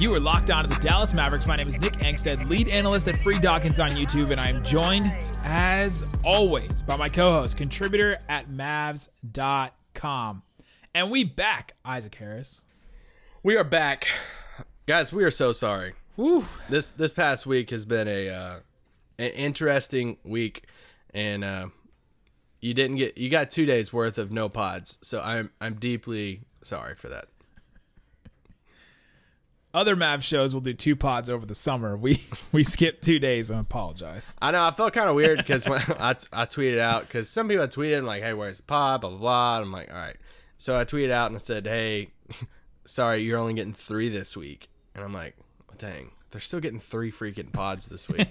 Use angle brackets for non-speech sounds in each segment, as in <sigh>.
You are locked on to the Dallas Mavericks. My name is Nick Angstadt, lead analyst at Free Dawkins on YouTube, and I am joined, as always, by my co-host, contributor at Mavs.com. And we back, Isaac Harris. We are back, guys. We are so sorry. Woo. This this past week has been a uh, an interesting week, and uh, you didn't get you got two days worth of no pods. So I'm I'm deeply sorry for that. Other Mavs shows will do two pods over the summer. We <laughs> we skipped two days. I apologize. I know I felt kind of weird because when <laughs> I, I tweeted out because some people tweeted like, "Hey, where's the pod?" Blah blah blah. And I'm like, all right. So I tweeted out and I said, "Hey, <laughs> sorry, you're only getting three this week." And I'm like, oh, dang, they're still getting three freaking pods this week.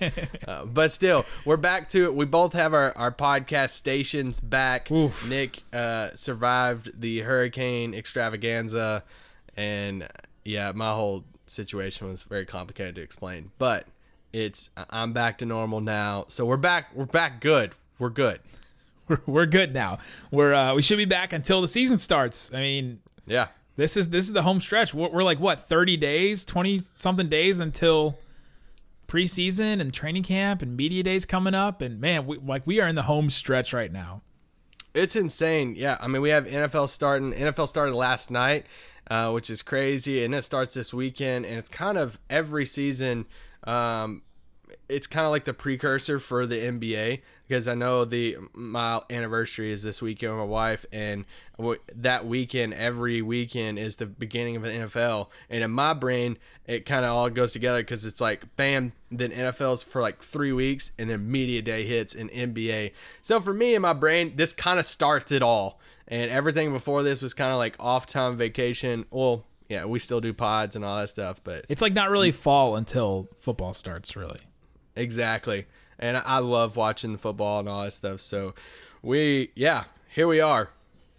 uh, but still, we're back to it. We both have our, our podcast stations back. Oof. Nick uh, survived the hurricane extravaganza, and yeah, my whole situation was very complicated to explain. But it's I'm back to normal now, so we're back. We're back. Good. We're good. <laughs> We're, we're good now. We're uh, we should be back until the season starts. I mean, Yeah. This is this is the home stretch. We're, we're like what thirty days, twenty something days until preseason and training camp and media days coming up. And man, we like we are in the home stretch right now. It's insane. Yeah, I mean, we have NFL starting. NFL started last night, uh, which is crazy, and it starts this weekend. And it's kind of every season. Um, it's kind of like the precursor for the NBA because I know the my anniversary is this weekend with my wife, and w- that weekend, every weekend is the beginning of the NFL. And in my brain, it kind of all goes together because it's like, bam, then NFL's for like three weeks, and then media day hits and NBA. So for me in my brain, this kind of starts it all, and everything before this was kind of like off time vacation. Well, yeah, we still do pods and all that stuff, but It's like not really fall until football starts. Really, Exactly. And I- love watching football and all that stuff. So we yeah, here we are.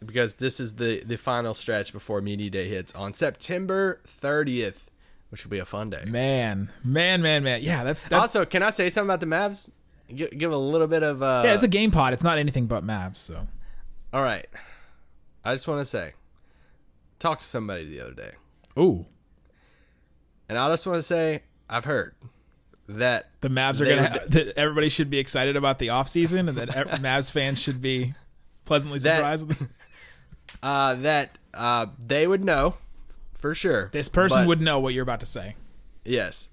Because this is the the final stretch before media day hits on September 30th, which will be a fun day. man, man, man, man. Yeah, that's that's Also, can I say something about the Mavs? Give, give a little bit of uh yeah. It's a game pod. It's not anything but Mavs. So All right. I just want to say talked to somebody the other day. ooh, And I just want to say I've heard that the Mavs are gonna. would- that everybody should be excited about the offseason and that <laughs> Mavs fans should be pleasantly That- surprised. <laughs> uh that uh they would know for sure. this person would know what you're about to say. Yes.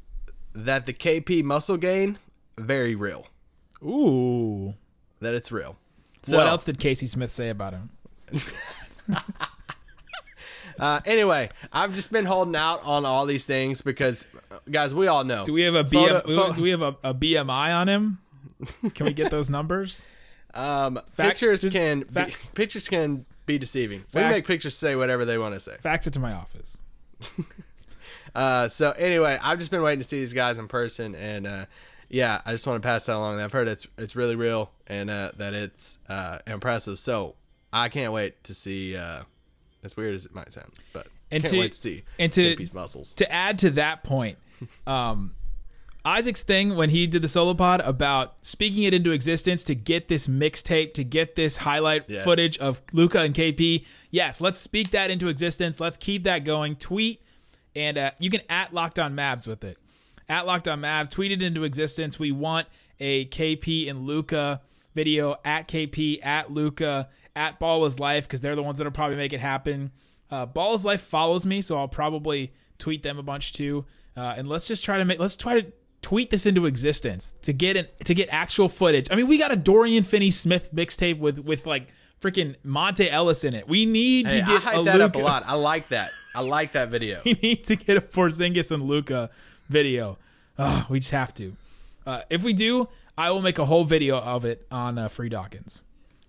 That the KP muscle gain, very real. Ooh. That it's real. So, what else did Casey Smith say about him? <laughs> Uh, anyway, I've just been holding out on all these things because, uh, guys, we all know. Do we have a Photo- BM, pho- do we have a, a BMI on him? Can we get those <laughs> numbers? um, Fact- pictures just- can fact- be, pictures can be deceiving. we make pictures say whatever they want to say. Fax it to my office. <laughs> Uh, so anyway, I've just been waiting to see these guys in person, and uh, yeah, I just want to pass that along. I've heard it's it's really real and uh, that it's uh, impressive. So I can't wait to see. As weird as it might sound, but And can't to- wait to see and to- KP's muscles. To add to that point, <laughs> um, Isaac's thing when he did the solo pod about speaking it into existence to get this mixtape, to get this highlight Yes. footage of Luka and KP. Yes, let's speak that into existence. Let's keep that going. Tweet and uh, you can at Locked On Mavs with it. At Locked On Mavs, tweet it into existence. We want a KP and Luka video at KP, at Luka, at Ball is Life because they're the ones that'll probably make it happen. Uh, Ball is Life follows me, so I'll probably tweet them a bunch too. Uh, and let's just try to make let's try to tweet this into existence to get an, to get actual footage. I mean, we got a Dorian Finney Smith mixtape with with like freaking Monta Ellis in it. We need Hey, to I get hype a that up a lot. I like that. I like that video. <laughs> we need to get a Porzingis and Luka video. We just have to. Uh, if we do, I will make a whole video of it on uh, Free Dawkins.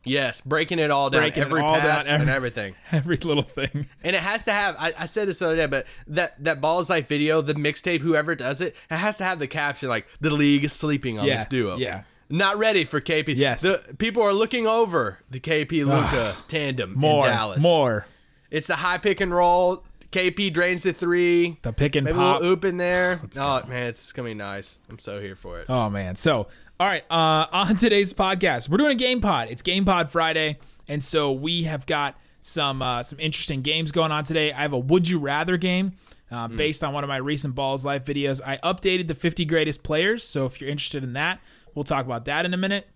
Yes, breaking it all down, Breaking every all pass down, every- and everything. <laughs> Every little thing. And it has to have. I, I said this the other day, but that that balls life video, the mixtape, whoever does it, it has to have the caption like "the league is sleeping on Yeah, this duo." yeah. not ready for KP. Yes. the people are looking over the KP Luka tandem More, in Dallas. more. It's the high pick and roll. KP drains the three. The pick and Maybe pop. a little oop in there. Oh man, it's gonna be nice. I'm so here for it. Oh man. So, all right, uh <laughs> on today's podcast, we're doing a game pod. It's Game Pod Friday, and so we have got some uh some interesting games going on today. I have a would you rather game. Uh, based on one of my recent Balls Life videos, I updated the 50 greatest players. So if you're interested in that, we'll talk about that in a minute.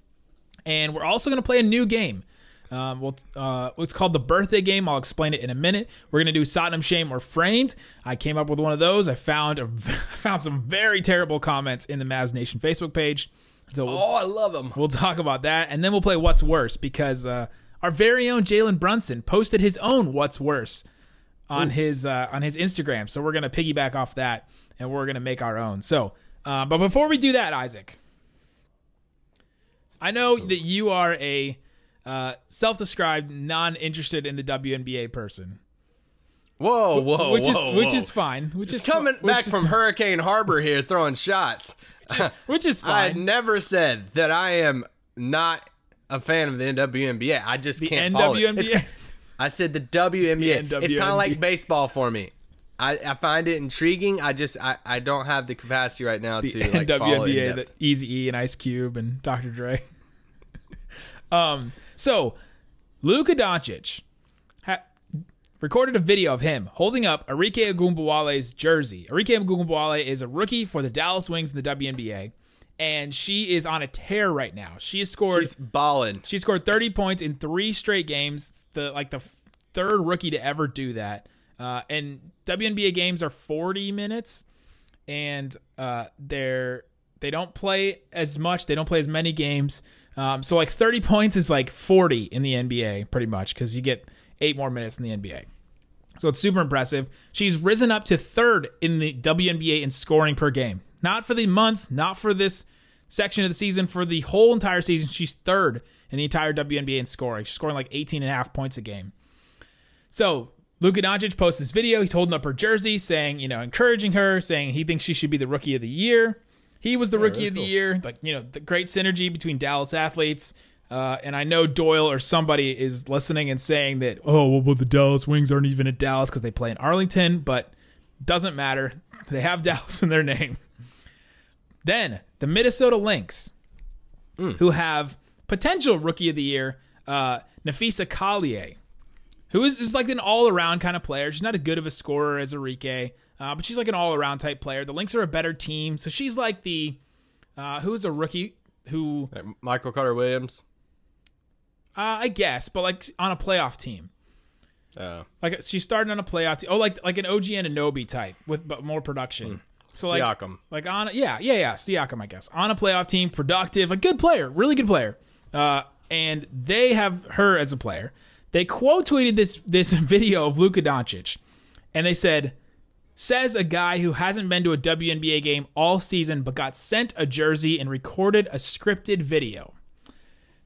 And we're also going to play a new game. Um, we'll, uh, it's called the birthday game. I'll explain it in a minute. We're gonna do Sodom, Shame, or Framed. I came up with one of those. I found a, <laughs> found some very terrible comments in the Mavs Nation Facebook page. So we'll, Oh, I love him. we'll talk about that, and then we'll play What's Worse because uh, our very own Jalen Brunson posted his own What's Worse on his uh, on his Instagram. So we're gonna piggyback off that, and we're gonna make our own. So, uh, but before we do that, Isaac, I know that you are a uh, self-described non-interested in the WNBA person, Whoa, whoa, which whoa, is which is fine. Which It's is coming which back is- from <laughs> Hurricane Harbor here, throwing shots. Which is funny. <laughs> I fine. never said that I am not a fan of the WNBA. I just the can't follow it. It's- I said the WNBA. The it's kind of like baseball for me. I, I find it intriguing. I just I, I don't have the capacity right now the to like follow it. In the. Eazy E and Ice Cube and Dr. Dre. <laughs> um, so Luka Doncic recorded a video of him holding up Arike Ogunbowale's jersey. Arike Ogunbowale is a rookie for the Dallas Wings in the WNBA, and she is on a tear right now. She has scored. She's balling. She scored 30 points in three straight games. The like the third rookie to ever do that. Uh, and WNBA games are 40 minutes, and uh, they're they don't play as much. They don't play as many games. Um, so like 30 points is like 40 in the NBA, pretty much, because you get eight more minutes in the NBA. So it's super impressive. She's risen up to third in the WNBA in scoring per game. Not for the month, not for this section of the season, for the whole entire season. She's third in the entire WNBA in scoring. She's scoring like 18 and a half points a game. So Luka Doncic posts this video. He's holding up her jersey, saying, you know, encouraging her, saying he thinks she should be the rookie of the year. He was the rookie of the year. Like, you know, the great synergy between Dallas athletes. Uh, and I know Doyle or somebody is listening and saying that, oh, well, well the Dallas Wings aren't even at Dallas because they play in Arlington, but doesn't matter. <laughs> They have Dallas in their name. Then the Minnesota Lynx, who have potential rookie of the year, uh, Napheesa Collier, who is just like an all around kind of player. She's not as good of a scorer as Arike, uh, but she's like an all around type player. The Lynx are a better team, so she's like the uh, who's a rookie who Michael Carter Williams. Uh, I guess, but like on a playoff team. Uh, Like she's starting on a playoff team. Oh, like like an OG Anunoby type with but more production. So like Siakam. like on yeah yeah yeah Siakam I guess on a playoff team, productive, a good player, really good player. Uh, and they have her as a player. They quote tweeted this this <laughs> video of Luka Doncic, and they said, "Says a guy who hasn't been to a WNBA game all season, but got sent a jersey and recorded a scripted video."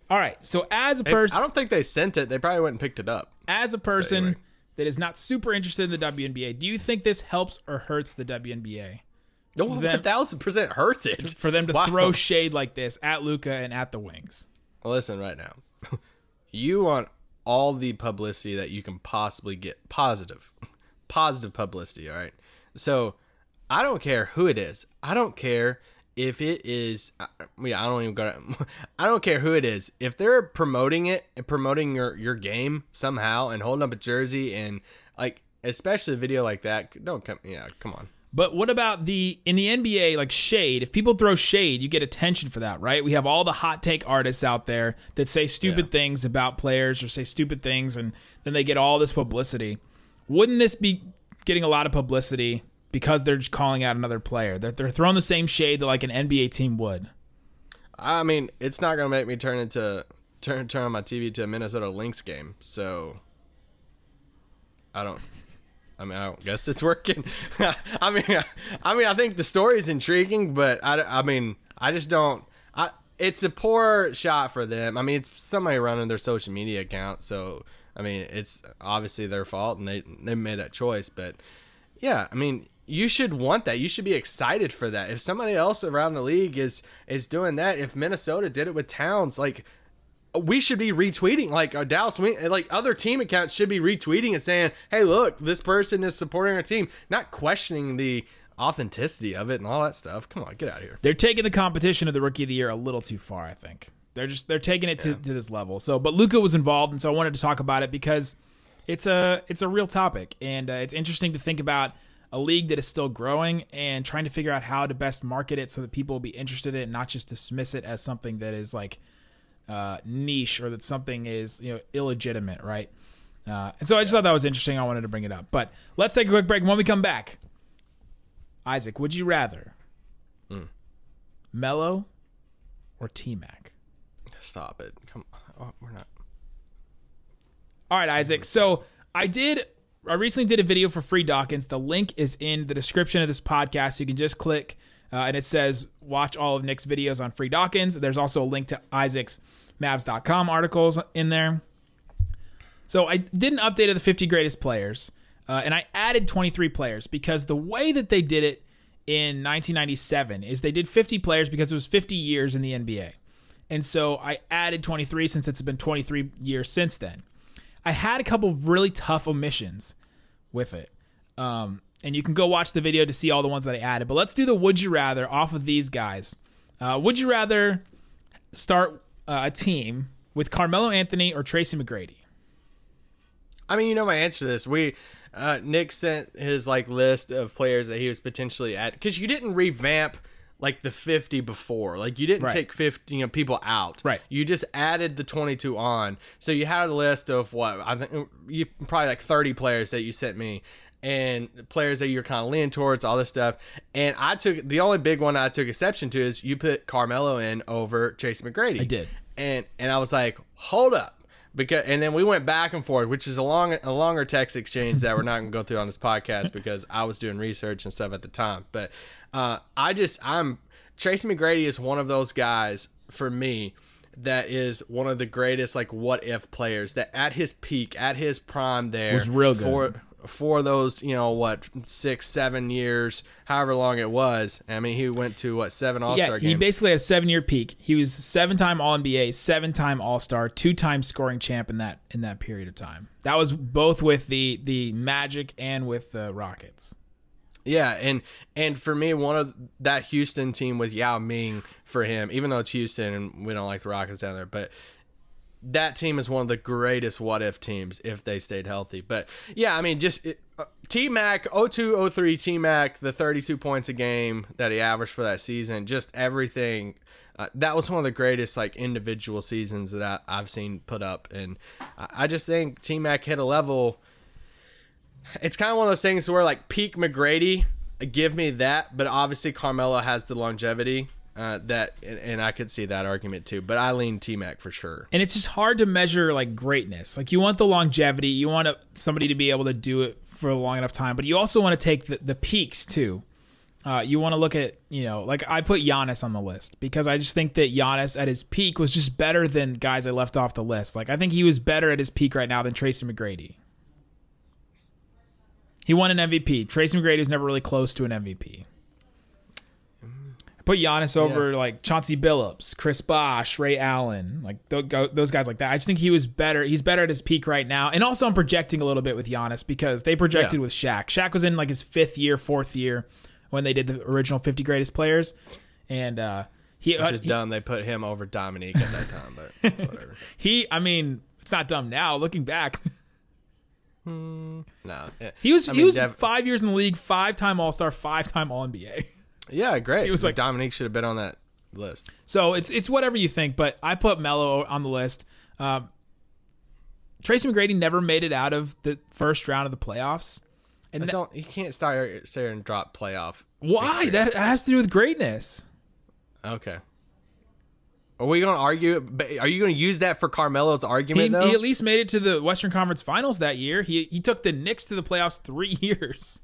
All right, so as a person, I don't think they sent it. They probably went and picked it up. as a person anyway. that is not super interested in the WNBA, do you think this helps or hurts the WNBA No, Them- a thousand percent hurts it <laughs> for them to Wow. throw shade like this at Luka and at the Wings? Well, Listen right now. <laughs> You want all the publicity that you can possibly get. Positive. Positive publicity, all right? So, I don't care who it is. I don't care if it is I mean, I don't even go to, <laughs> I don't care who it is. If they're promoting it and promoting your your game somehow and holding up a jersey and like especially a video like that, don't come yeah, come on. But what about the in the NBA like shade? If people throw shade, you get attention for that, right? We have all the hot take artists out there that say stupid Yeah. things about players or say stupid things and then they get all this publicity. Wouldn't this be getting a lot of publicity because they're just calling out another player? They're, they're throwing the same shade that like an NBA team would. I mean, it's not gonna make me turn into turn turn on my TV to a Minnesota Lynx game. So I don't. I mean, I guess it's working. <laughs> I mean, I mean, I think the story is intriguing, but I, I mean, I just don't. I it's a poor shot for them. I mean, it's somebody running their social media account, so I mean, it's obviously their fault, and they they made that choice. But yeah, I mean, you should want that. You should be excited for that. If somebody else around the league is is doing that, if Minnesota did it with Towns, like we should be retweeting like our Dallas like other team accounts should be retweeting and saying, "Hey, look, this person is supporting our team," not questioning the authenticity of it and all that stuff. Come on, get out of here. They're taking the competition of the rookie of the year a little too far, I think. They're just they're taking it to, to this level. So, but Luka was involved, and so I wanted to talk about it because it's a it's a real topic, and uh, it's interesting to think about a league that is still growing and trying to figure out how to best market it so that people will be interested in it, and not just dismiss it as something that is like uh, niche or that something is you know illegitimate, right? Uh, and so I just thought that was interesting. I wanted to bring it up. But let's take a quick break. When we come back, Isaac, would you rather Mello or T Mac? Stop it. Come on. Oh, we're not. All right, Isaac. So I did. I recently did a video for Free Dawkins. The link is in the description of this podcast. You can just click, uh, and it says watch all of Nick's videos on Free Dawkins. There's also a link to Isaac's Mavs.com articles in there. So I did an update of the 50 greatest players, uh, and I added 23 players because the way that they did it in 1997 is they did 50 players because it was 50 years in the NBA. And so I added 23 since it's been 23 years since then. I had a couple of really tough omissions with it. Um, and you can go watch the video to see all the ones that I added. But let's do the would you rather off of these guys. Uh, would you rather start uh, a team with Carmelo Anthony or Tracy McGrady? I mean, you know my answer to this. We uh, Nick sent his like list of players that he was potentially at because you didn't revamp like the 50 before. Like you didn't Right. take 50 you know, people out. Right. You just added the 22 on. So you had a list of what I think you probably like 30 players that you sent me and players that you're kind of leaning towards all this stuff. And I took the only big one I took exception to is you put Carmelo in over Tracy McGrady. I did. And and I was like, "Hold up." Because and then we went back and forth, which is a long a longer text exchange that we're not gonna go through on this podcast because I was doing research and stuff at the time. But uh, I just I'm Tracy McGrady is one of those guys for me that is one of the greatest like what if players that at his peak at his prime there Was real good. for for those you know what six seven years however long it was I mean he went to what seven All Star Yeah, he basically had a seven year peak. He was seven time All NBA, seven time All Star, two time scoring champ in that in that period of time. That was both with the the Magic and with the Rockets. Yeah, and and for me, one of that Houston team with Yao Ming for him, even though it's Houston and we don't like the Rockets down there, but that team is one of the greatest what if teams if they stayed healthy. But yeah, I mean, just T Mac 02 03 T Mac, the 32 points a game that he averaged for that season, just everything. Uh, that was one of the greatest like individual seasons that I, I've seen put up, and I, I just think T Mac hit a level it's kind of one of those things where like peak McGrady, give me that, but obviously Carmelo has the longevity uh, that, and, and I could see that argument too. But I lean T Mac for sure. And it's just hard to measure like greatness. Like you want the longevity, you want a, somebody to be able to do it for a long enough time, but you also want to take the, the peaks too. Uh, you want to look at, you know, like I put Giannis on the list because I just think that Giannis at his peak was just better than guys I left off the list. Like I think he was better at his peak right now than Tracy McGrady. He won an MVP. Tracy McGrady was never really close to an MVP. Put Giannis over like Chauncey Billups, Chris Bosh, Ray Allen, like those guys like that. I just think he was better. He's better at his peak right now. And also, I'm projecting a little bit with Giannis because they projected Yeah. with Shaq. Shaq was in like his fifth year, fourth year when they did the original 50 greatest players, and uh, he Which uh, he, dumb. They put him over Dominique at that time, but <laughs> whatever. he. I mean, it's not dumb now looking back. No. He was I he was five years in the league, five time All Star, five time All NBA. Yeah, great. He was like- Dominique should have been on that list. So it's it's whatever you think, but I put Mello on the list. Um, Tracy McGrady never made it out of the first round of the playoffs. And I don't. You can't start there and drop playoff. why? That has to do with greatness. Okay. Are we going to argue? Are you going to use that for Carmelo's He, argument though? he at least made it to the Western Conference Finals that year. He he took the Knicks to the playoffs three <laughs> years,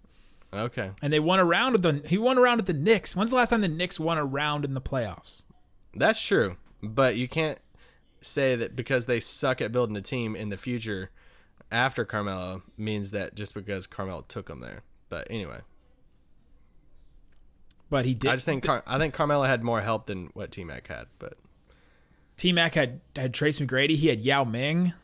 okay. and they won a round with the he won a round with the Knicks. When's the last time the Knicks won a round in the playoffs? That's true, but you can't say that because they suck at building a team in the future after Carmelo means that just because Carmelo took them there. But anyway, but he did. I just think Car- I think Carmelo had more help than what T Mac had, but T Mac had had Trace McGrady. He had Yao Ming.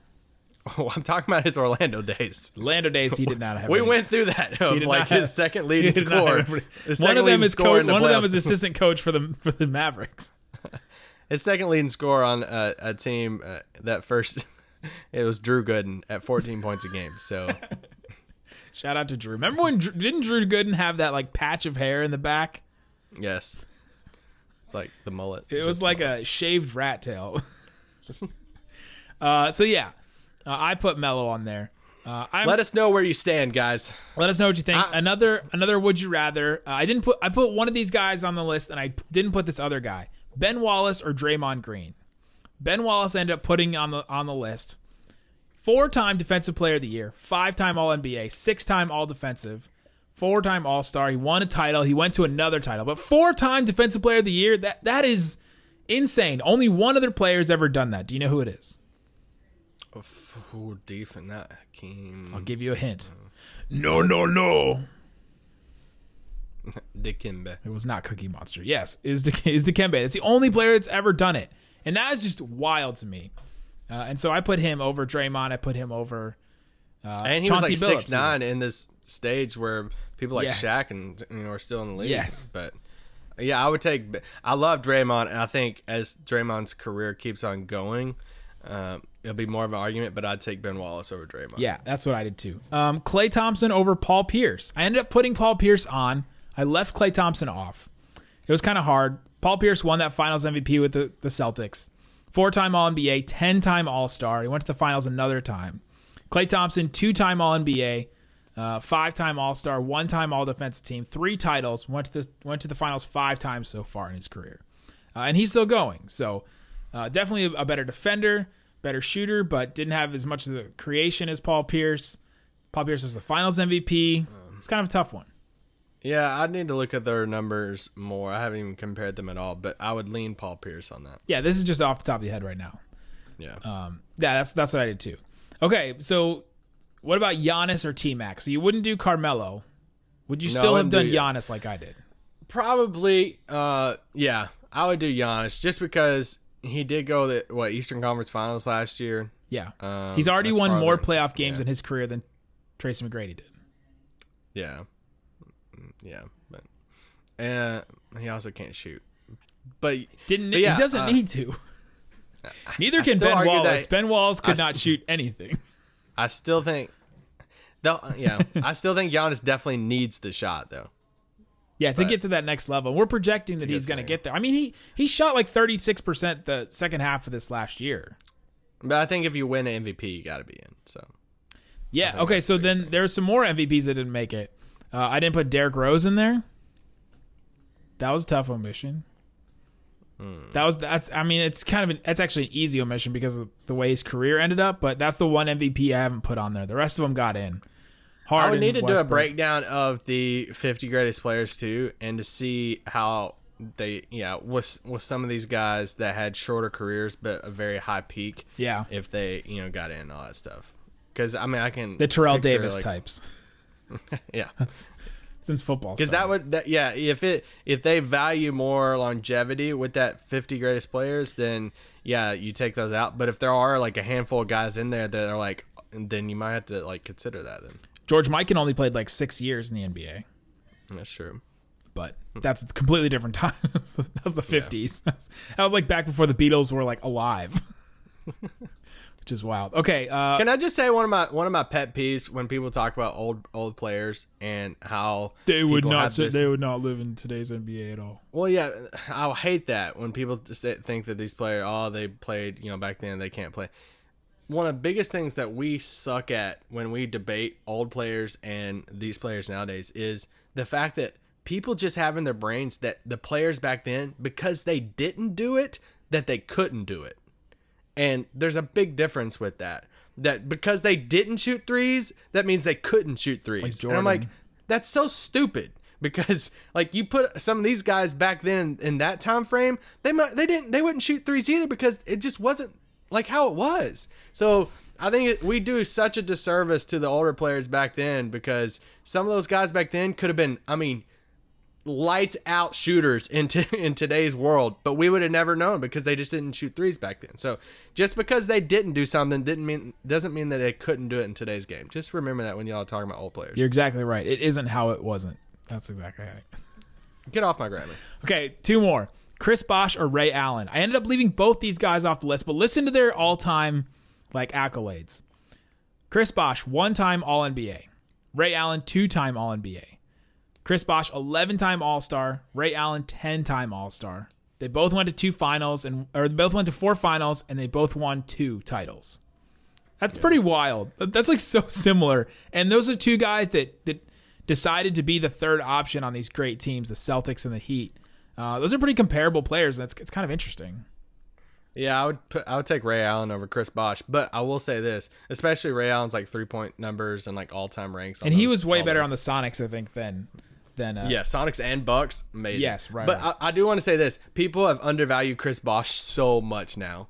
<laughs> oh, I'm talking about his Orlando days. Orlando days he did not <laughs> have. We any- went through that of did like not have- his second leading did not scorer. have- <laughs> His One second of them is scorer coach. the One of them playoffs. is assistant coach for the for the Mavericks. His second leading scorer on a, a team uh, that first it was Drew Gooden at 14 points a game. So Shout out to Drew. Remember when Drew, didn't Drew Gooden have that like patch of hair in the back? yes, it's like the mullet. It was like a shaved rat tail. uh, so yeah, uh, I put Mello on there. Uh, Let us know where you stand, guys. Let us know what you think. I- another another would you rather? Uh, I didn't put I put one of these guys on the list, and I didn't put this other guy. Ben Wallace or Draymond Green. Ben Wallace ended up putting on the on the list. Four time Defensive Player of the Year, five time All NBA, six time All Defensive, four time All Star. He won a title. He went to another title, but four time Defensive Player of the Year. That that is insane. Only one other player has ever done that. Do you know who it is? Ooh, deep in that Hakeem I'll give you a hint. No, no, no. <laughs> Dikembe. It was not Cookie Monster. Yes, is De- <laughs> is Dikembe. It's the only player that's ever done it, and that is just wild to me. Uh, and so I put him over Draymond. I put him over. Uh, And he Chauncey was like Billups, six nine in this stage where people like Yes. Shaq and you know are still in the league. Yes. but yeah, I would take. I love Draymond, and I think as Draymond's career keeps on going, um, it'll be more of an argument. But I'd take Ben Wallace over Draymond. Yeah, that's what I did too. Um, Klay Thompson over Paul Pierce. I ended up putting Paul Pierce on. I left Klay Thompson off. It was kind of hard. Paul Pierce won that Finals MVP with the, the Celtics. Four-time All NBA, ten-time All Star. He went to the finals another time. Klay Thompson, two-time All NBA, uh, five-time All Star, one-time All Defensive Team, three titles. Went to the went to the finals five times so far in his career, uh, and he's still going. So uh, definitely a better defender, better shooter, but didn't have as much of the creation as Paul Pierce. Paul Pierce is the Finals MVP. It's kind of a tough one. yeah. I'd need to look at their numbers more. I haven't even compared them at all, but I would lean Paul Pierce on that. Yeah, this is just off the top of your head right now. Yeah. Um, yeah, that's that's what I did too. Okay, so what about Giannis or T Mac? So you wouldn't do Carmelo. Would you No, still have done do- Giannis like I did? Probably, uh, yeah, I would do Giannis just because he did go the what Eastern Conference Finals last year. Yeah, Um, he's already won more playoff games Yeah. in his career than Tracy McGrady did. Yeah, yeah, but and he also can't shoot. But Didn't but yeah, he doesn't uh, need to. <laughs> Neither can Ben Wallace. that- ben Wallace could I not shoot anything. <laughs> I still think, though, yeah, I still think Giannis definitely needs the shot though. Yeah, to But- get to that next level. We're projecting that he's going to get there. I mean, he he shot like 36% the second half of this last year. But I think if you win an MVP, you got to be in. So Yeah. Okay. So then there's some more MVPs that didn't make it. Uh, I didn't put Derrick Rose in there. That was a tough omission. Hmm. That was that's. I mean, it's kind of an, that's actually an easy omission because of the way his career ended up. But that's the one MVP I haven't put on there. The rest of them got in. I would need to do a breakdown of the 50 greatest players too, and to see how they, yeah, with with some of these guys that had shorter careers but a very high peak. Yeah. If they, you know, got in all that stuff. Because I mean, I can The Terrell picture, Davis like- types <laughs> <laughs> Yeah. since football. Because that would, that, yeah, if it if they value more longevity with that 50 greatest players, then yeah, you take those out. But if there are like a handful of guys in there that are like, then you might have to like consider that. Then George Mikan only played like six years in the NBA. that's true. but that's completely different times. <laughs> that was the fifties. <laughs> That was like back before the Beatles were like alive, <laughs> which is wild. Okay, uh, Can I just say one of my one of my pet peeves when people talk about old old players and how they would not say, this- they would not live in today's NBA at all. Well, yeah, I hate that when people just think that these players, oh, they played, you know, back then they can't play. One of the biggest things that we suck at when we debate old players and these players nowadays is the fact that people just have in their brains that the players back then, because they didn't do it, that they couldn't do it. And there's a big difference with that. That because they didn't shoot threes, that means they couldn't shoot threes. and I'm like, that's so stupid <laughs> because like you put some of these guys back then in that time frame, they might they didn't they wouldn't shoot threes either because it just wasn't like how it was. So I think we do such a disservice to the older players back then because some of those guys back then could have been I mean lights out shooters in, t- <laughs> in today's world, but we would have never known because they just didn't shoot threes back then. So just because they didn't do something didn't mean doesn't mean that they couldn't do it in today's game. Just remember that when y'all are talking about old players. You're exactly right. It isn't how it wasn't. That's exactly right. Get off my grammar. <laughs> Okay, two more. Chris Bosh or Ray Allen. I ended up leaving both these guys off the list, but listen to their all-time like accolades. Chris Bosh, one-time All-NBA. Ray Allen, two-time All-NBA. Chris Bosh, 11-time All-Star. Ray Allen, 10-time All-Star. They both went to two finals and or they both went to four finals and they both won two titles. That's pretty wild. That's like <laughs> so similar. And those are two guys that that decided to be the third option on these great teams, the Celtics and the Heat. Uh, those are pretty comparable players. That's it's kind of interesting. Yeah, I would put, I would take Ray Allen over Chris Bosh, but I will say this, especially Ray Allen's like three point numbers and like all time ranks. on And he was way better those. on the Sonics, I think, than than uh, Yeah, Sonics and Bucks, amazing. Yes, right But on. I, I do want to say this: people have undervalued Chris Bosh so much now.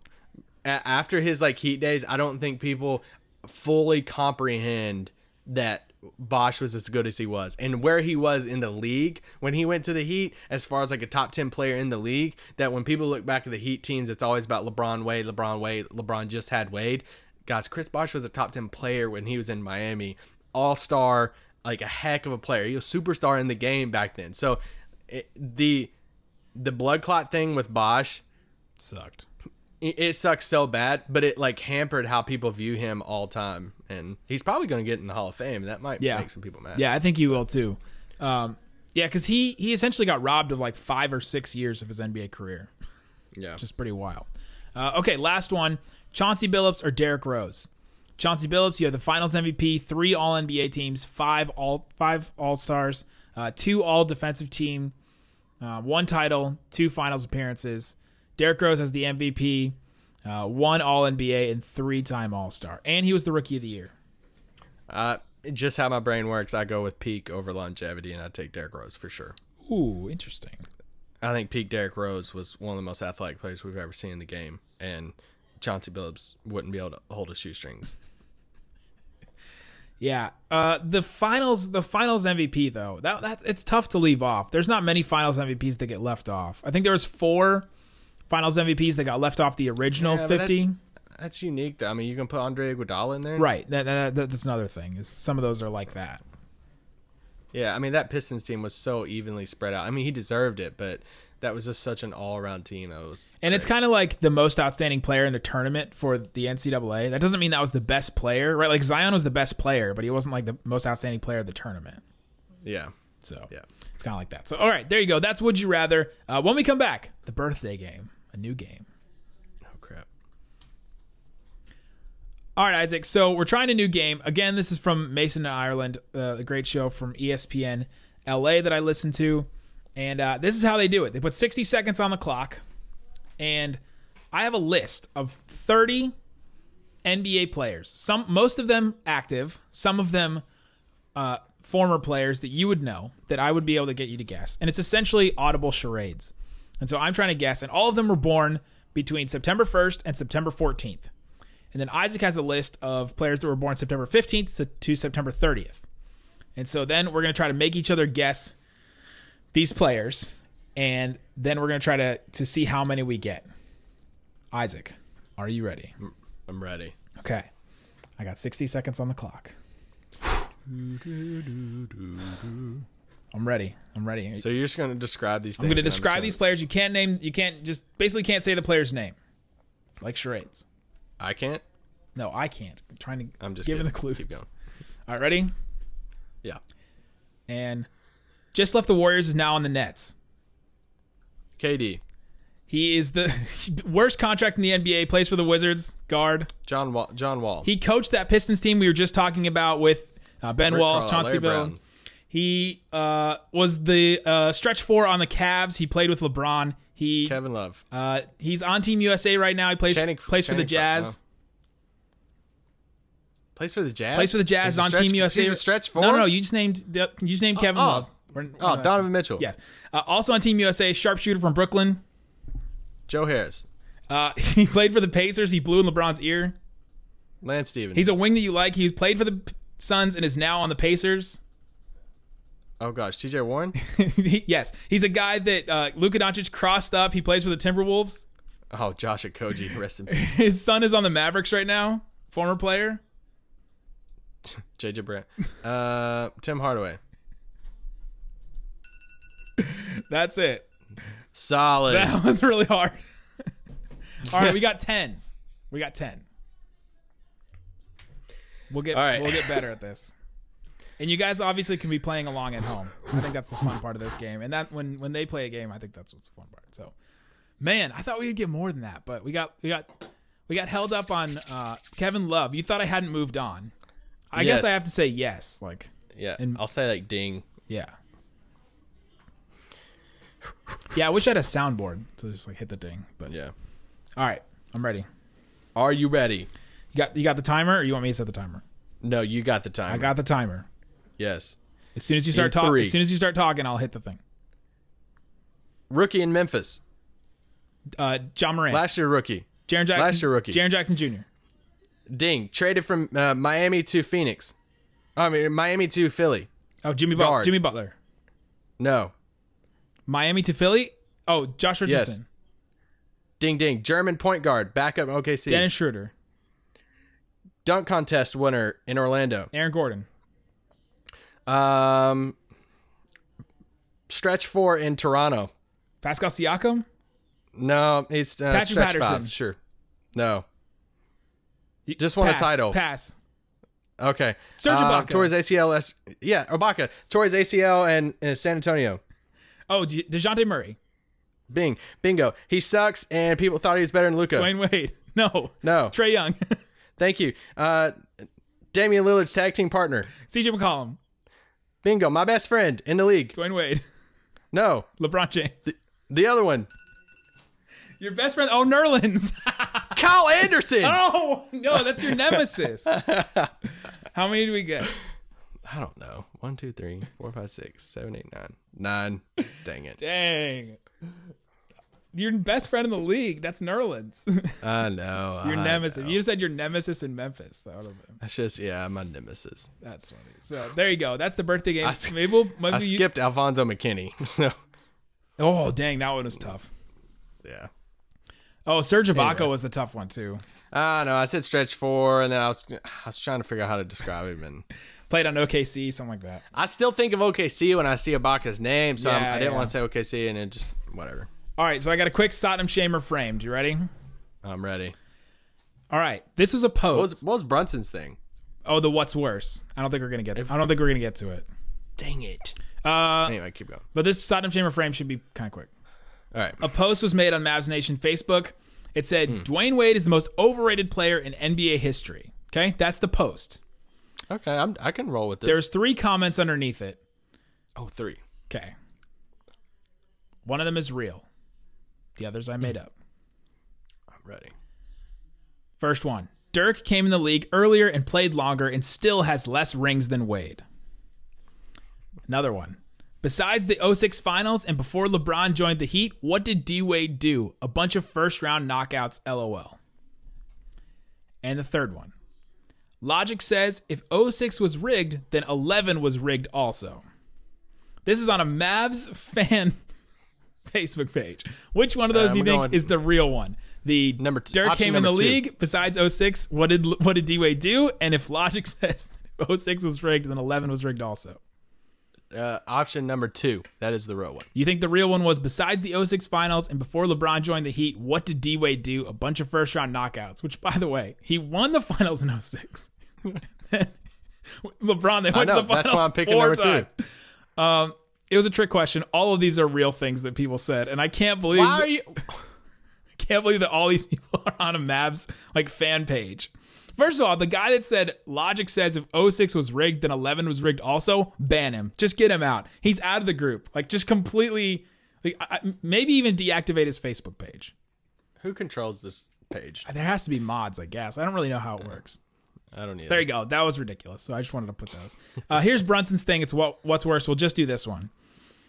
A- after his like Heat days, I don't think people fully comprehend that Bosh was as good as he was and where he was in the league when he went to the Heat, as far as like a top ten player in the league. That when people look back at the Heat teams, it's always about LeBron Wade, LeBron Wade, LeBron just had Wade. Guys, Chris Bosh was a top ten player when he was in Miami, All Star, like a heck of a player. He was a superstar in the game back then. So it, the the blood clot thing with Bosh, sucked. It, sucks so bad, but it like hampered how people view him all time. And he's probably going to get in the Hall of Fame. That might Yeah. make some people mad. Yeah, I think he will too. Um, yeah, because he he essentially got robbed of like five or six years of his NBA career. yeah. which is pretty wild. Uh, okay, last one: Chauncey Billups or Derrick Rose. Chauncey Billups, you have the Finals MVP, three All NBA teams, five All five All Stars, uh, two All Defensive Team, uh, one title, two Finals appearances. Derrick Rose has the MVP, uh, one All NBA, and three time All Star, and he was the Rookie of the Year. Uh, just how my brain works, I go with peak over longevity, and I take Derrick Rose for sure. Ooh, interesting. I think peak Derrick Rose was one of the most athletic players we've ever seen in the game, and Chauncey Billups wouldn't be able to hold his shoestrings. <laughs> Yeah, uh, the finals, the finals MVP though, that that it's tough to leave off. There's not many finals MVPs that get left off. I think there was four finals MVPs that got left off the original Yeah, but that- 50. That's unique. Though. I mean, you can put Andre Iguodala in there, right, that, that, that's another thing. Is some of those are like that. Yeah, I mean that Pistons team was so evenly spread out. I mean, he deserved it, but that was just such an all-around team. That was And it's kind of like the most outstanding player in the tournament for the NCAA. That doesn't mean that was the best player, right? Like Zion was the best player, but he wasn't like the most outstanding player of the tournament. yeah, So yeah. it's kind of like that. So all right, there you go. That's would you rather. Uh, when we come back, the birthday game, a new game. Oh crap. All right, Isaac. So we're trying a new game. Again, this is from Mason and Ireland, uh, a great show from ESPN LA that I listen to. And uh, this is how they do it. They put 60 seconds on the clock, and I have a list of 30 NBA players. Some, most of them active, some of them uh, former players that you would know that I would be able to get you to guess. And it's essentially audible charades. And so I'm trying to guess, and all of them were born between September 1st and September 14th. And then Isaac has a list of players that were born September 15th to, September 30th. And so then we're going to try to make each other guess these players. And then we're going to try to, to see how many we get. Isaac, are you ready? I'm ready. Okay. I got 60 seconds on the clock. I'm ready. I'm ready. So you're just gonna describe these. Things. I'm going to describe these players. You can't name, you can't just basically can't say the player's name. Like charades. I can't. No, I can't. I'm trying to I'm just giving kidding. the clues. Keep going. All right, ready? Yeah. And just left the Warriors is now on the Nets. KD, He is the <laughs> worst contract in the NBA. Plays for the Wizards. Guard. John Wall, John Wall, He coached that Pistons team we were just talking about with uh, Ben Rick Wallace, Carlisle, Chauncey Bill. He uh, was the uh, stretch four on the Cavs. He played with LeBron. He Kevin Love, uh, he's on Team USA right now. He plays Channing- plays for the Channing Jazz. plays for the Jazz. Plays for the Jazz He's on stretch- Team USA. He's a stretch four. No, no, no. You just named you just named Kevin oh. Love. We're- Oh, we're- Donovan Mitchell. Yes. Uh, also on Team USA, sharpshooter from Brooklyn. Joe Harris, Uh, <laughs> he played for the Pacers. He blew in LeBron's ear. Lance Stevens. He's a wing that you like. He played for the Suns and is now on the Pacers. Oh gosh, TJ Warren. <laughs> yes, he's a guy that uh, Luka Doncic crossed up. He plays for the Timberwolves. Oh, Josh Okogie, <laughs> rest in peace. His son is on the Mavericks right now. Former player. <laughs> JJ Brand. Uh, Tim Hardaway. That's it. Solid. That was really hard. All right, we got ten. We got ten. We'll get All right. we'll get better at this. And you guys obviously can be playing along at home. I think that's the fun part of this game. And that when when they play a game, I think that's what's the fun part. So, man, I thought we could get more than that, but we got we got we got held up on uh, Kevin Love. You thought I hadn't moved on. I Yes. guess I have to say yes. Like, yeah, And- I'll say like ding. yeah. Yeah, I wish I had a soundboard to just like hit the ding. But Yeah. all right, I'm ready. Are you ready? You got you got the timer, or you want me to set the timer? No, you got the timer. I got the timer. Yes. As soon as you start talking, as soon as you start talking, I'll hit the thing. Rookie in Memphis. Uh, Ja Morant, Last year rookie. Jaren Jackson, last year rookie. Jaren Jackson Jr. Ding. Traded from uh, Miami to Phoenix. I mean Miami to Philly. Oh, Jimmy Butler. Jimmy Butler. No. Miami to Philly. Oh, Josh Yes. Ding ding. German point guard. Backup OKC. Dennis Schroeder. Dunk contest winner in Orlando. Aaron Gordon. Um stretch four in Toronto. Pascal Siakam. No, he's uh, Patrick stretch Patterson. five. Sure. No. Just won a title. Pass. Okay. Serge uh, Ibaka. Tore his ACL. last- Yeah, Ibaka. Tore his ACL and uh, San Antonio. Oh, De- Dejounte Murray. Bing. Bingo. He sucks, and people thought he was better than Luka. Dwyane Wade. <laughs> No. No. Trae Young. <laughs> Thank you. Uh, Damian Lillard's tag team partner. CJ McCollum. Bingo. My best friend in the league. Dwyane Wade. <laughs> No. LeBron James. The other one. Your best friend. Oh, Nerlens. <laughs> Kyle Anderson. oh no, that's your nemesis. <laughs> How many do we get? I don't know. One, two, three, four, five, six, seven, eight, nine. Nine. Dang it. Dang. Your best friend in the league. That's Nerlens. <laughs> I know. your I nemesis. know. You just said your nemesis in Memphis. That would have been. That's just, yeah, I'm a nemesis. That's funny. So there you go. That's the birthday game. I maybe we'll, maybe I you- skipped Alfonzo McKinnie. <laughs> So, Oh dang, that one was tough. yeah. Oh, Serge Ibaka Anyway. was the tough one too. I know. I said stretch four, and then I was I was trying to figure out how to describe him, and <laughs> Played on OKC, something like that. I still think of OKC when I see Ibaka's name, so Yeah, I didn't yeah. want to say OKC, and it just whatever. All right, so I got a quick Sodom Shamer framed. You ready? I'm ready. All right, this was a What post. was, what was Brunson's thing? oh, the what's worse? I don't think we're gonna get. I don't think we're gonna get to it. Dang it. Uh, Anyway, keep going. but this Sodom Shamer frame should be kind of quick. All right. A post was made on Mavs Nation Facebook. It said Hmm. Dwyane Wade is the most overrated player in NBA history. Okay, that's the post. Okay, I'm, I can roll with this. There's three comments underneath it. oh three. Okay. One of them is real. The others I made hmm. up. I'm ready. First one. Dirk came in the league earlier and played longer and still has less rings than Wade. Another one. Besides the 06 finals and before LeBron joined the Heat, what did D Wade do? A bunch of first round knockouts, lol. And the third one. Logic says if 06 was rigged, then 11 was rigged also. This is on a Mavs <laughs> fan Facebook page. Which one of those Uh, do you think going- is the real one? The Number two- Dirk came in the two. league. Besides 06, what did what did D Wade do? And if Logic <laughs> says 06 was rigged, then 11 was rigged also. Uh, option number two. That is the real one. You think the real one was besides the 06 finals and before LeBron joined the Heat, what did D Wade do? A bunch of first round knockouts, which by the way, he won the finals in 06. <laughs> <laughs> LeBron, they went know, to the finals that's why I'm picking number two. Um, it was a trick question. All of these are real things that people said, and I can't believe Why are you? <laughs> can't believe that all these <laughs> people are on a Mavs like fan page. First of all, the guy that said Logic says if 06 was rigged, then 11 was rigged also, ban him. Just get him out. He's out of the group. Like just completely, like I, I- maybe even deactivate his Facebook page. Who controls this page? There has to be mods, I guess. I don't really know how it works. I don't either. There you go. That was ridiculous. So I just wanted to put those. Uh, here's Brunson's thing. It's what what's worse. We'll just do this one.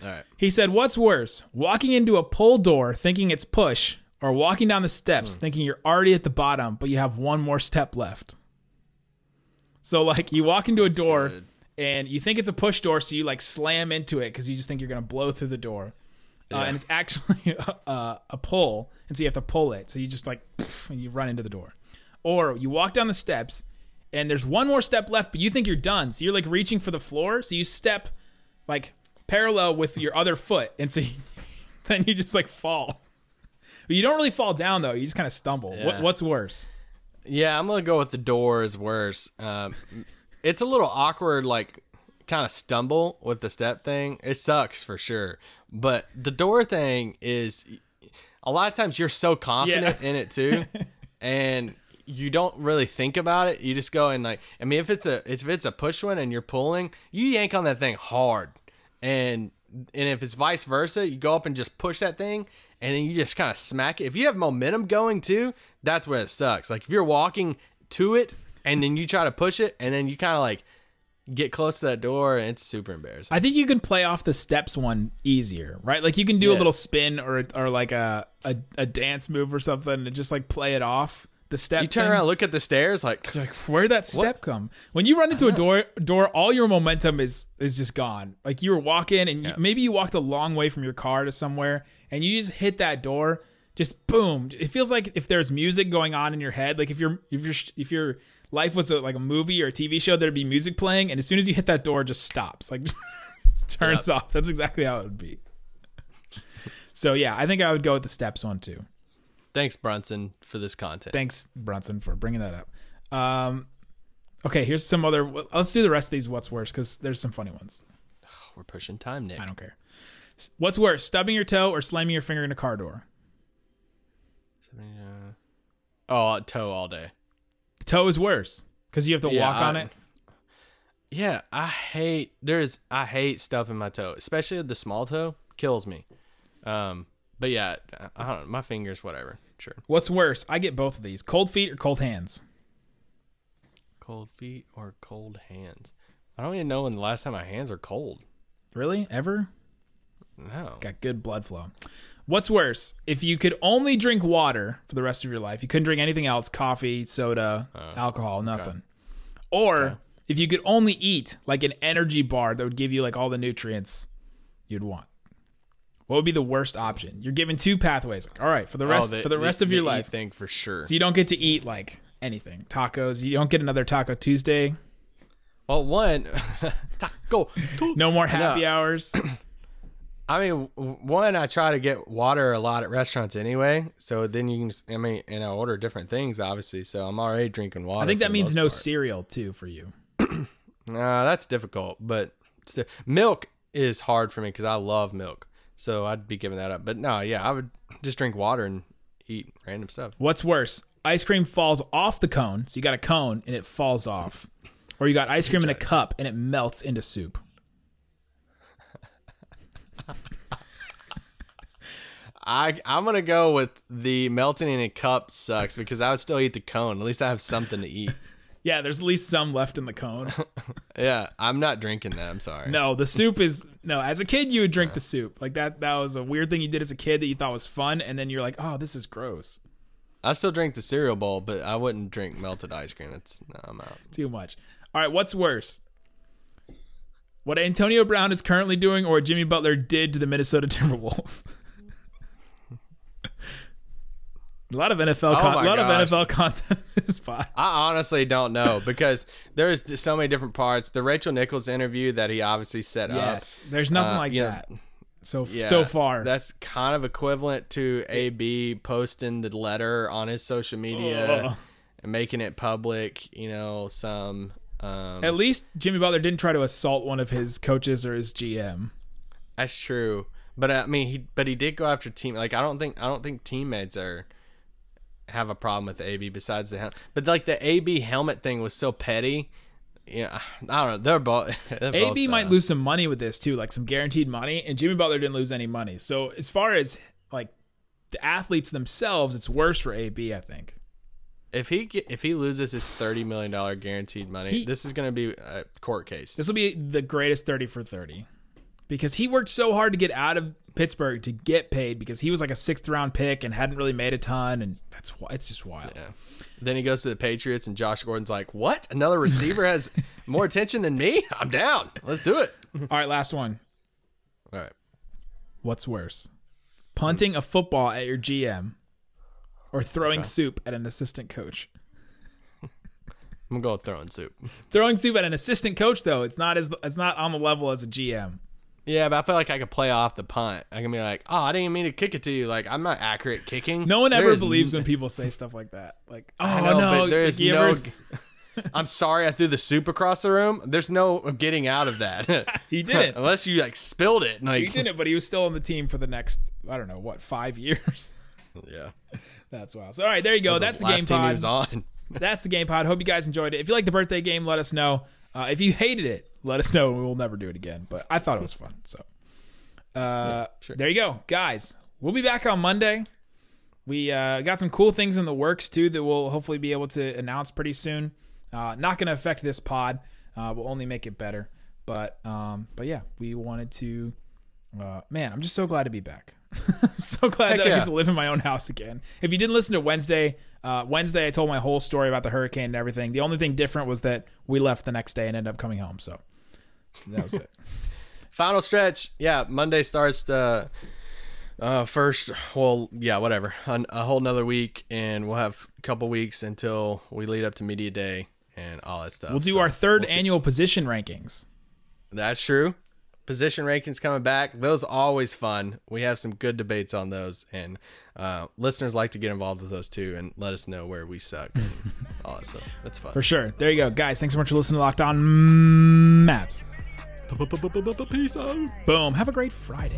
All right. He said, What's worse, walking into a pull door thinking it's push, or walking down the steps Hmm. thinking you're already at the bottom, but you have one more step left? So, like, you walk into a door good. and you think it's a push door, so you like slam into it because you just think you're gonna blow through the door, uh, and it's actually <laughs> a, a pull, and so you have to pull it. So you just like and you run into the door, or you walk down the steps, and there's one more step left, but you think you're done, so you're like reaching for the floor, so you step like parallel with your other foot, and so you, <laughs> then you just like fall. But you don't really fall down though; you just kind of stumble. What, what's worse? Yeah, I'm gonna go with the door is worse. Um, it's a little awkward, like kind of stumble with the step thing. It sucks for sure, but the door thing is a lot of times you're so confident Yeah. in it too, <laughs> and you don't really think about it. You just go and like, I mean, if it's a if it's a push one and you're pulling, you yank on that thing hard, and and if it's vice versa, you go up and just push that thing, and then you just kind of smack it. If you have momentum going too, that's where it sucks. Like if you're walking to it and then you try to push it, and then you kind of like get close to that door, and it's super embarrassing. I think you can play off the steps one easier, right? Like you can do a little spin or or like a, a a dance move or something and just like play it off the step. you turn thing. around, look at the stairs, like like where'd that step come? When you run into a uh-huh. door door, all your momentum is is just gone. Like you were walking and you, maybe you walked a long way from your car to somewhere and you just hit that door, just boom. It feels like if there's music going on in your head, like if your if your if your life was a, like a movie or a TV show, there'd be music playing, and as soon as you hit that door, it just stops, like <laughs> just turns off. That's exactly how it would be. So yeah, I think I would go with the steps one too. Thanks Brunson for this content. Thanks, Brunson, for bringing that up. Um, okay, here's some other. Let's do the rest of these. What's worse? Because there's some funny ones. <sighs> We're pushing time, Nick. I don't care. What's worse, stubbing your toe or slamming your finger in a car door? Oh, toe all day. The toe is worse because you have to Yeah, walk on it. Yeah, I hate there's I hate stubbing my toe, especially the small toe kills me. Um, but yeah, I don't know, my fingers, whatever. Sure. What's worse? I get both of these: cold feet or cold hands. Cold feet or cold hands. I don't even know when the last time my hands are cold. Really? Ever? No. Got good blood flow. What's worse? If you could only drink water for the rest of your life, you couldn't drink anything else coffee, soda, oh, alcohol, nothing. Or if you could only eat like an energy bar that would give you like all the nutrients you'd want. What would be the worst option? You're given two pathways. Like, all right, for the oh, rest Oh, for the rest of your life. thing for sure. So you don't get to eat like anything. Tacos. You don't get another Taco Tuesday. well, one <laughs> taco. No more happy hours. <clears throat> I mean, one, I try to get water a lot at restaurants anyway. So then you can, just, I mean, and I order different things, obviously. So I'm already drinking water. I think that means no part. cereal too for you. <clears throat> Nah, that's difficult, but still, milk is hard for me because I love milk. So I'd be giving that up. But no, yeah, I would just drink water and eat random stuff. What's worse? Ice cream falls off the cone, so you got a cone and it falls off. Or you got ice cream in a cup and it melts into soup. I I'm gonna go with the melting in a cup sucks because I would still eat the cone. At least I have something to eat. <laughs> Yeah, there's at least some left in the cone. <laughs> <laughs> yeah, I'm not drinking that. I'm sorry. No, the soup is no. As a kid, you would drink the soup. Like that. That was a weird thing you did as a kid that you thought was fun, and then you're like, oh, this is gross. I still drink the cereal bowl, but I wouldn't drink melted ice cream. It's no, I'm out. Too much. All right, what's worse? What Antonio Brown is currently doing, or Jimmy Butler did to the Minnesota <laughs> Timberwolves? A lot of NFL, Oh con- a lot gosh. of NFL content <laughs> this spot. I honestly don't know because there's so many different parts. The Rachel Nichols interview that he obviously set up. Yes, there's nothing Uh, like you know, that. So Yeah, so far, That's kind of equivalent to AB posting the letter on his social media Ugh. and making it public. You know, some. Um, at least Jimmy Butler didn't try to assault one of his coaches or his GM. that's true, but I mean, he but he did go after team. Like I don't think I don't think teammates are have a problem with AB besides the helmet. but like the AB helmet thing was so petty. You know, I don't know. They're both. <laughs> they're AB both, might uh, lose some money with this too, like some guaranteed money, and Jimmy Butler didn't lose any money. So as far as like the athletes themselves, it's worse for AB, I think. If he if he loses his thirty million dollar guaranteed money, He- this is going to be a court case. This will be the greatest thirty for thirty. Because he worked so hard to get out of Pittsburgh to get paid because he was like a sixth round pick and hadn't really made a ton, and that's why it's just wild. Yeah. Then he goes to the Patriots, and Josh Gordon's like, "What? Another receiver has <laughs> more attention than me? I'm down. Let's do it." All right, last one. All right. What's worse, punting a football at your GM, or throwing soup at an assistant coach? I'm gonna go with throwing soup. Throwing soup at an assistant coach, though, it's not as it's not on the level as a GM. Yeah, but I feel like I could play off the punt. I can be like, "Oh, I didn't even mean to kick it to you. Like, I'm not accurate kicking." No one ever believes n- when people say stuff like that. Like, oh I know, no, there is no. ever- <laughs> I'm sorry, I threw the soup across the room. There's no getting out of that. <laughs> He <laughs> didn't. unless you like spilled it. Like, he didn't, but he was still on the team for the next I don't know what five years. Yeah, That's wild. So all right, there you go. That That's was the game pod. That's the game pod. Hope you guys enjoyed it. If you like the birthday game, let us know. Uh, if you hated it, let us know. and We will never do it again. But I thought it was fun. So uh, sure. there you go, guys. We'll be back on Monday. We uh, got some cool things in the works too that we'll hopefully be able to announce pretty soon. Uh, not going to affect this pod. Uh, will only make it better. But um, but yeah, we wanted to. Uh, man, I'm just so glad to be back. <laughs> I'm so glad Heck that I get to live in my own house again. If you didn't listen to Wednesday, uh, Wednesday I told my whole story about the hurricane and everything. The only thing different was that we left the next day and ended up coming home. So that was it. <laughs> Final stretch. Yeah, Monday starts the uh, first. Well, yeah, whatever. A, a whole another week, and we'll have a couple weeks until we lead up to media day and all that stuff. We'll do So, our 3rd we'll annual position rankings. That's true. Position rankings coming back. Those always fun. We have some good debates on those, and uh, listeners like to get involved with those too, and let us know where we suck. and all that stuff. That's fun. For sure. There you go. Guys, thanks so much for listening to Locked On Mavs. Peace out. Boom. Have a great Friday.